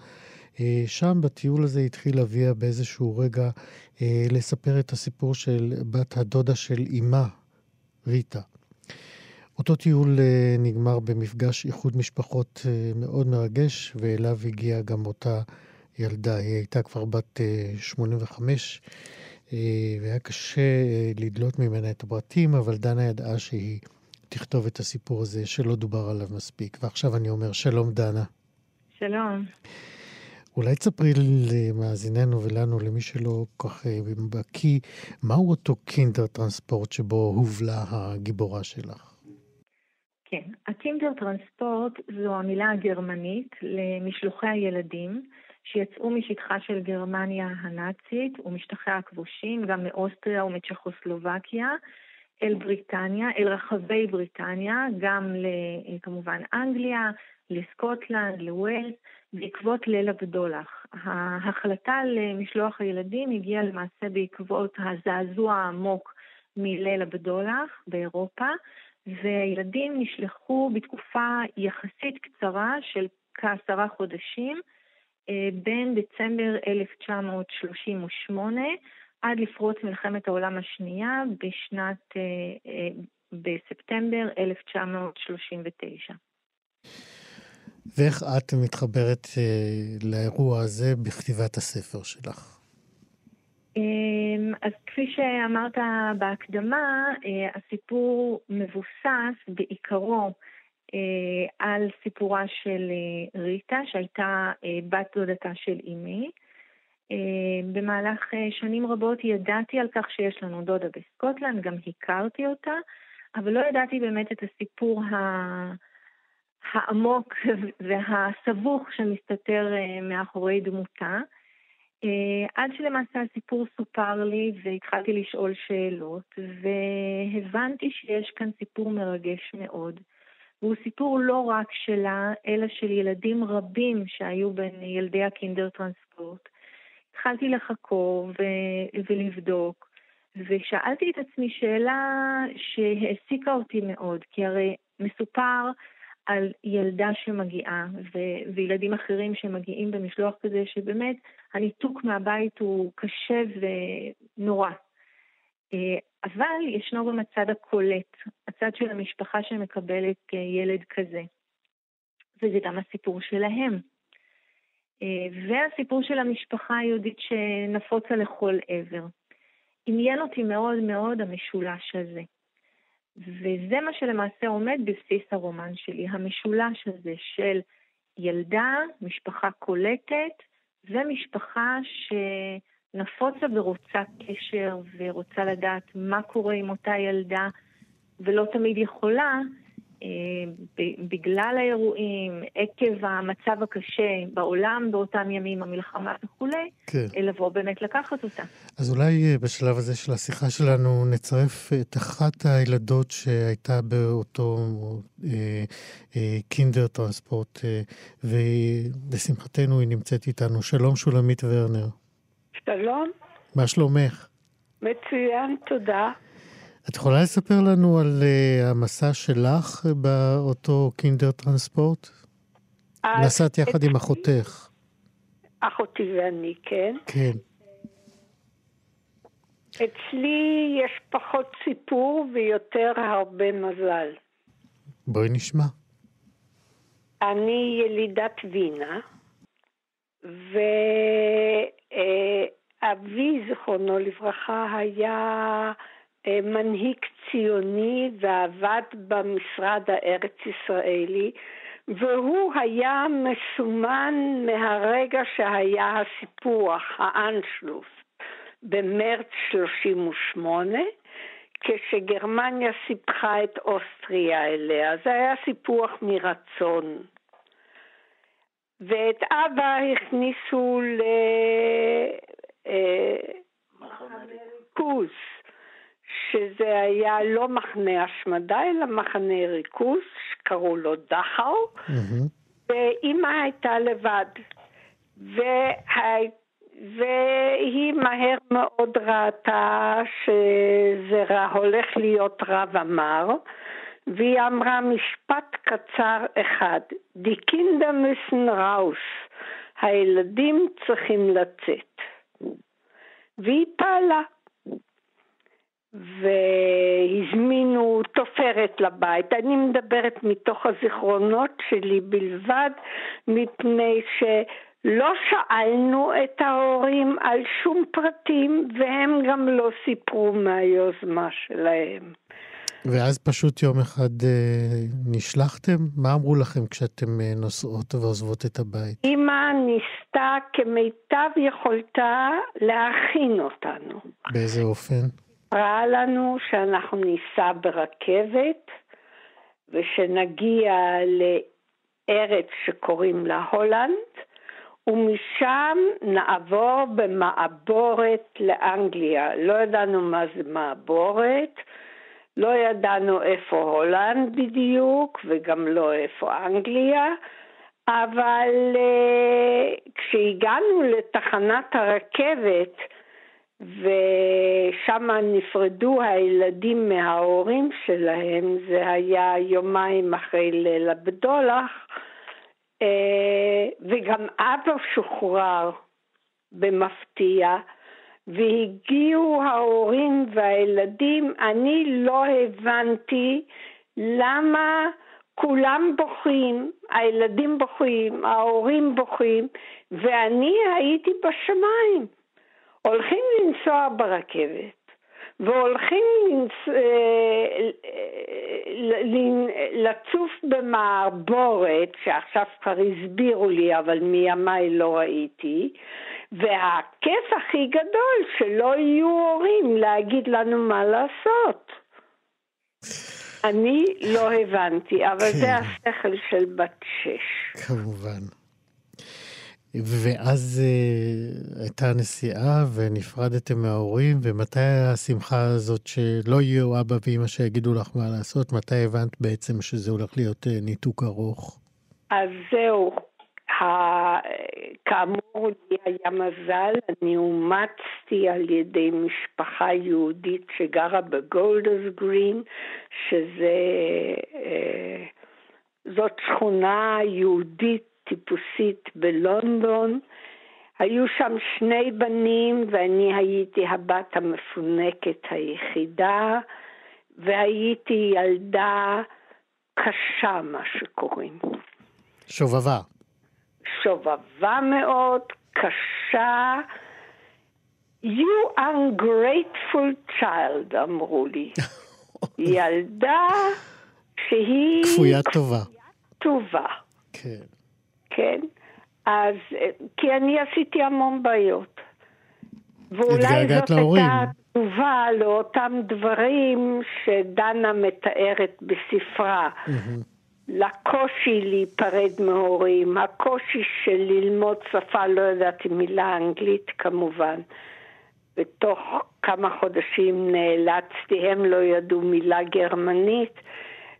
Speaker 1: שם בטיול הזה התחיל אביה באיזשהו רגע אה, לספר את הסיפור של בת הדודה של אימה, ריטה. אותו טיול אה, נגמר במפגש איחוד משפחות מאוד מרגש, ואליו הגיעה גם אותה ילדה. היא הייתה כבר בת 85, והיה קשה לדלות ממנה את הפרטים, אבל דנה ידעה שהיא תכתוב את הסיפור הזה שלא דובר עליו מספיק. ועכשיו אני אומר, שלום דנה.
Speaker 10: שלום.
Speaker 1: אולי תספרי למאזיננו ולנו, למי שלא כל כך אה, בקיא, מהו אותו קינדר טרנספורט שבו הובלה הגיבורה שלך?
Speaker 10: כן, הקינדר טרנספורט זו המילה הגרמנית למשלוחי הילדים שיצאו משטחה של גרמניה הנאצית ומשטחיה הכבושים, גם מאוסטריה ומצ'כוסלובקיה, אל בריטניה, אל רחבי בריטניה, גם כמובן אנגליה, לסקוטלנד, לווילס, בעקבות ליל הבדולח. ההחלטה למשלוח הילדים הגיעה למעשה בעקבות הזעזוע העמוק מליל הבדולח באירופה, והילדים נשלחו בתקופה יחסית קצרה של כעשרה חודשים, אה, בין דצמבר 1938 עד לפרוץ מלחמת העולם השנייה בשנת, אה, אה, בספטמבר 1939.
Speaker 1: ואיך את מתחברת אה, לאירוע הזה בכתיבת הספר שלך?
Speaker 10: אמ, אז כפי שאמרת בהקדמה, אה, הסיפור מבוסס בעיקרו אה, על סיפורה של אה, ריטה, שהייתה בת דודתה של אימי. במהלך שנים רבות ידעתי על כך שיש לנו דודה בסקוטלנד, גם הכרתי אותה, אבל לא ידעתי באמת את הסיפור ה... העמוק והסבוך שמסתתר אה, מאחורי דמותה. אה, עד שלמעשה הסיפור סופר לי והתחלתי לשאול שאלות, והבנתי שיש כאן סיפור מרגש מאוד. והוא סיפור לא רק שלה, אלא של ילדים רבים שהיו בין ילדי הקינדר טרנספורט. התחלתי לחקור ו- ולבדוק, ושאלתי את עצמי שאלה שהעסיקה אותי מאוד, כי הרי מסופר על ילדה שמגיעה ו- וילדים אחרים שמגיעים במשלוח כזה, שבאמת הניתוק מהבית הוא קשה ונורא. אה, אבל ישנו גם הצד הקולט, הצד של המשפחה שמקבלת אה, ילד כזה. וזה גם הסיפור שלהם. אה, והסיפור של המשפחה היהודית שנפוצה לכל עבר. עניין אותי מאוד מאוד המשולש הזה. וזה מה שלמעשה עומד בבסיס הרומן שלי, המשולש הזה של ילדה, משפחה קולטת ומשפחה שנפוצה ורוצה קשר ורוצה לדעת מה קורה עם אותה ילדה ולא תמיד יכולה, בגלל האירועים, עקב המצב הקשה בעולם באותם ימים, המלחמה וכולי, כן. לבוא באמת לקחת אותה.
Speaker 1: אז אולי אה, בשלב הזה של השיחה שלנו נצרף את אחת הילדות שהייתה באותו אה, אה, קינדר טרנספורט, אה, ולשמחתנו היא נמצאת איתנו. שלום שולמית ורנר.
Speaker 11: שלום.
Speaker 1: מה שלומך?
Speaker 11: מצוין, תודה.
Speaker 1: את יכולה לספר לנו על uh, המסע שלך באותו קינדר טרנספורט? נסעת יחד עם אחותך.
Speaker 11: אחותי ואני, כן.
Speaker 1: כן.
Speaker 11: אצלי יש פחות סיפור ויותר הרבה מזל.
Speaker 1: בואי נשמע.
Speaker 11: אני ילידת וינה, ואבי, זיכרונו לברכה, היה אה, מנהיג ציוני ועבד במשרד הארץ-ישראלי, והוא היה מסומן מהרגע שהיה הסיפוח, האנשלוס, במרץ 38, כשגרמניה סיפחה את אוסטריה אליה. זה היה סיפוח מרצון. ואת אבא הכניסו לריכוז, שזה היה לא מחנה השמדה, אלא מחנה ריכוז, שקראו לו דכאו, mm-hmm. ואימא הייתה לבד. וה... והיא מהר מאוד ראתה שזה הולך להיות רב אמר, והיא אמרה משפט קצר אחד, די קינדה müssen ראוס, הילדים צריכים לצאת. והיא פעלה. והזמינו תופרת לבית. אני מדברת מתוך הזיכרונות שלי בלבד, מפני שלא שאלנו את ההורים על שום פרטים, והם גם לא סיפרו מהיוזמה שלהם.
Speaker 1: ואז פשוט יום אחד אה, נשלחתם? מה אמרו לכם כשאתם אה, נוסעות ועוזבות את הבית?
Speaker 11: אמא ניסתה כמיטב יכולתה להכין אותנו.
Speaker 1: באיזה אופן?
Speaker 11: סיפרה לנו שאנחנו ניסע ברכבת ושנגיע לארץ שקוראים לה הולנד, ומשם נעבור במעבורת לאנגליה. לא ידענו מה זה מעבורת, לא ידענו איפה הולנד בדיוק, וגם לא איפה אנגליה, אבל uh, כשהגענו לתחנת הרכבת, ושם נפרדו הילדים מההורים שלהם, זה היה יומיים אחרי ליל הבדולח, אה, וגם אבא שוחרר במפתיע, והגיעו ההורים והילדים, אני לא הבנתי למה כולם בוכים, הילדים בוכים, ההורים בוכים, ואני הייתי בשמיים. הולכים לנסוע ברכבת והולכים לנס... אה, לצוף במעבורת, שעכשיו כבר הסבירו לי, אבל מימיי לא ראיתי, והכיף הכי גדול שלא יהיו הורים להגיד לנו מה לעשות. אני לא הבנתי, אבל כן. זה השכל של בת שש.
Speaker 1: כמובן. ואז uh, הייתה נסיעה ונפרדתם מההורים, ומתי השמחה הזאת שלא יהיו אבא ואמא שיגידו לך מה לעשות? מתי הבנת בעצם שזה הולך להיות uh, ניתוק ארוך?
Speaker 11: אז זהו, כאמור לי היה מזל, אני אומצתי על ידי משפחה יהודית שגרה בגולדרס גרין, שזה, אה, זאת שכונה יהודית טיפוסית בלונדון. היו שם שני בנים ואני הייתי הבת המפונקת היחידה, והייתי ילדה קשה, מה שקוראים.
Speaker 1: שובבה.
Speaker 11: שובבה מאוד, קשה. You ungrateful child, אמרו לי. ילדה שהיא...
Speaker 1: כפוית טובה.
Speaker 11: טובה.
Speaker 1: כן.
Speaker 11: כן? אז, כי אני עשיתי המון בעיות. ואולי זאת
Speaker 1: להורים.
Speaker 11: הייתה תגובה לאותם דברים שדנה מתארת בספרה. Mm-hmm. לקושי להיפרד מהורים, הקושי של ללמוד שפה, לא ידעתי מילה אנגלית כמובן. בתוך כמה חודשים נאלצתי, הם לא ידעו מילה גרמנית,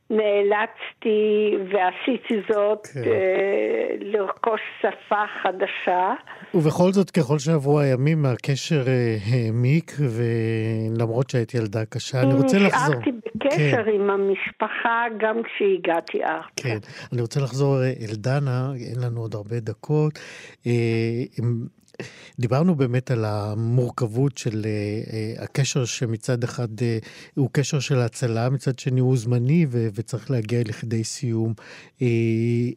Speaker 11: נאלצתי ועשיתי זאת כן. אה, לרכוש שפה חדשה.
Speaker 1: ובכל זאת, ככל שעברו הימים, הקשר אה, העמיק, ולמרות שהיית ילדה קשה, אני רוצה לחזור.
Speaker 11: נשארתי בקשר כן. עם המשפחה גם כשהגעתי ארצה.
Speaker 1: כן, אני רוצה לחזור אה, אל דנה, אין לנו עוד הרבה דקות. דיברנו באמת על המורכבות של uh, הקשר שמצד אחד uh, הוא קשר של הצלה, מצד שני הוא זמני ו- וצריך להגיע לכדי סיום. Uh,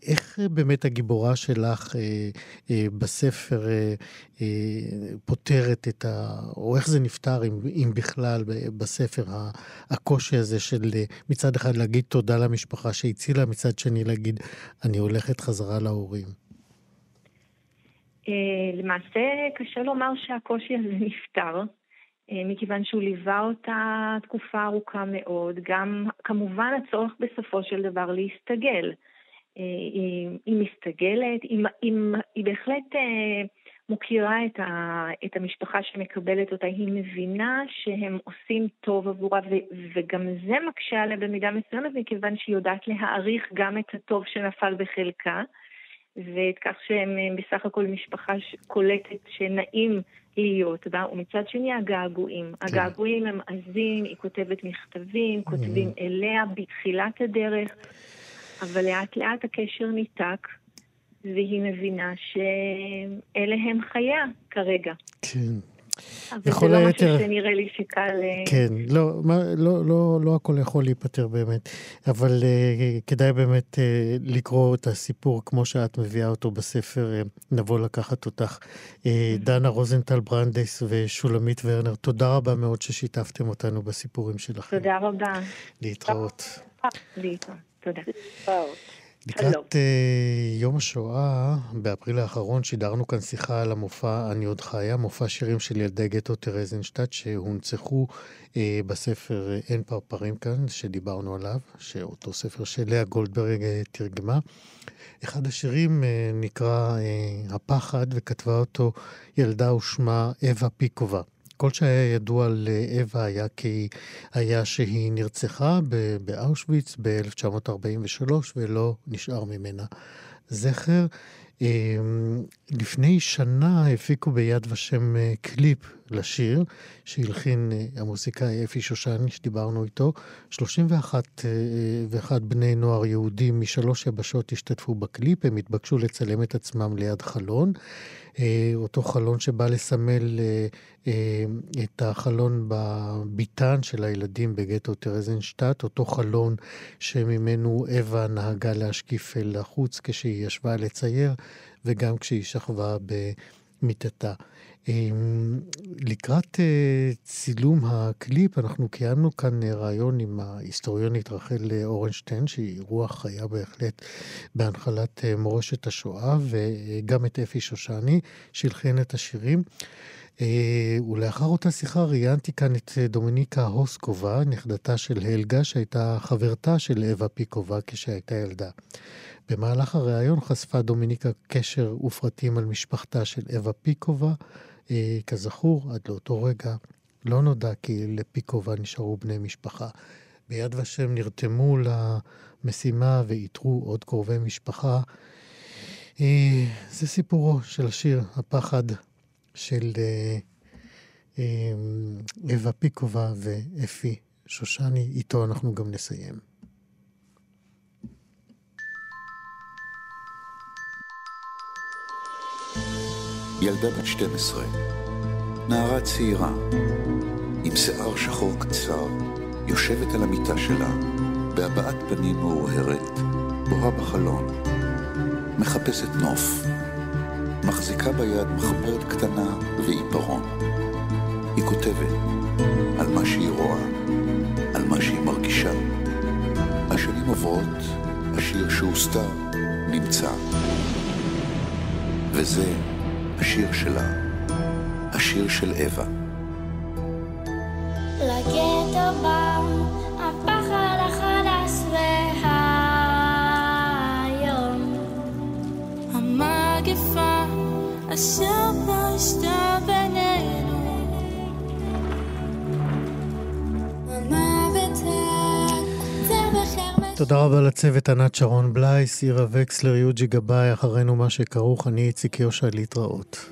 Speaker 1: איך באמת הגיבורה שלך uh, uh, בספר uh, uh, פותרת את ה... או איך זה נפתר, אם, אם בכלל, בספר, הקושי הזה של uh, מצד אחד להגיד תודה למשפחה שהצילה, מצד שני להגיד, אני הולכת חזרה להורים.
Speaker 10: אה, למעשה קשה לומר שהקושי הזה נפתר, אה, מכיוון שהוא ליווה אותה תקופה ארוכה מאוד. גם כמובן הצורך בסופו של דבר להסתגל. אה, היא, היא מסתגלת, היא, היא, היא בהחלט מוקירה את, ה, את המשפחה שמקבלת אותה, היא מבינה שהם עושים טוב עבורה, ו, וגם זה מקשה עליה במידה מסוימת, מכיוון שהיא יודעת להעריך גם את הטוב שנפל בחלקה. וכך שהם אה, בסך הכל משפחה קולטת שנעים להיות בה, ומצד שני הגעגועים. כן. הגעגועים הם עזים, היא כותבת מכתבים, כותבים mm-hmm. אליה בתחילת הדרך, אבל לאט לאט הקשר ניתק, והיא מבינה שאלה הם חייה כרגע.
Speaker 1: כן.
Speaker 10: אבל זה לא היתר... משהו שנראה לי שקל... אה,
Speaker 1: כן, לא, מה, לא, לא, לא הכל יכול להיפתר באמת, אבל uh, כדאי באמת uh, לקרוא את הסיפור כמו שאת מביאה אותו בספר, uh, נבוא לקחת אותך. uh, דנה רוזנטל ברנדס ושולמית ורנר, תודה רבה מאוד ששיתפתם אותנו בסיפורים שלכם.
Speaker 10: תודה רבה.
Speaker 1: להתראות.
Speaker 10: להתראות, תודה.
Speaker 1: לקראת uh, יום השואה, באפריל האחרון, שידרנו כאן שיחה על המופע "אני עוד חיה", מופע שירים של ילדי גטו טרזנשטט, שהונצחו uh, בספר uh, "אין פרפרים כאן", שדיברנו עליו, שאותו ספר שלאה גולדברג uh, תרגמה. אחד השירים uh, נקרא uh, "הפחד", וכתבה אותו ילדה ושמה אווה פיקובה. כל שהיה ידוע על אווה היה כי היה שהיא נרצחה באושוויץ ב-1943 ולא נשאר ממנה זכר. אמ, לפני שנה הפיקו ביד ושם אה, קליפ לשיר שהלחין אה, המוזיקאי אפי שושני, שדיברנו איתו. 31 ואחד בני נוער יהודים משלוש יבשות השתתפו בקליפ, הם התבקשו לצלם את עצמם ליד חלון. אה, אותו חלון שבא לסמל את החלון בביתן של הילדים בגטו טרזנשטט, אותו חלון שממנו אווה נהגה להשקיף אל החוץ כשהיא ישבה לצייר. וגם כשהיא שכבה במיטתה. אמ, לקראת אה, צילום הקליפ, אנחנו קיימנו כאן אה, ראיון עם ההיסטוריונית רחל אה, אורנשטיין, שהיא רוח חיה בהחלט בהנחלת מורשת השואה, וגם את אפי שושני, שהלחין את השירים. ולאחר אותה שיחה ראיינתי כאן את דומיניקה הוסקובה, נכדתה של הלגה, שהייתה חברתה של אווה פיקובה כשהייתה ילדה. במהלך הריאיון חשפה דומיניקה קשר ופרטים על משפחתה של אווה פיקובה. אה, כזכור, עד לאותו רגע לא נודע כי לפיקובה נשארו בני משפחה. ביד ושם נרתמו למשימה ואיתרו עוד קרובי משפחה. אה, זה סיפורו של השיר הפחד של אה, אה, אווה פיקובה ואפי שושני, איתו אנחנו גם נסיים.
Speaker 12: ילדה בת 12, נערה צעירה, עם שיער שחור קצר, יושבת על המיטה שלה, בהבעת פנים מאוהרת, בוהה בחלון, מחפשת נוף, מחזיקה ביד מחברת קטנה ועיפרון. היא כותבת על מה שהיא רואה, על מה שהיא מרגישה. השנים עוברות, השיר שהוסתר נמצא. וזה השיר שלה, השיר של אווה. לגטו בא
Speaker 1: תודה רבה לצוות ענת שרון בלייס, עירה וקסלר, יוג'י גבאי, אחרינו מה שכרוך, אני איציק יושע, להתראות.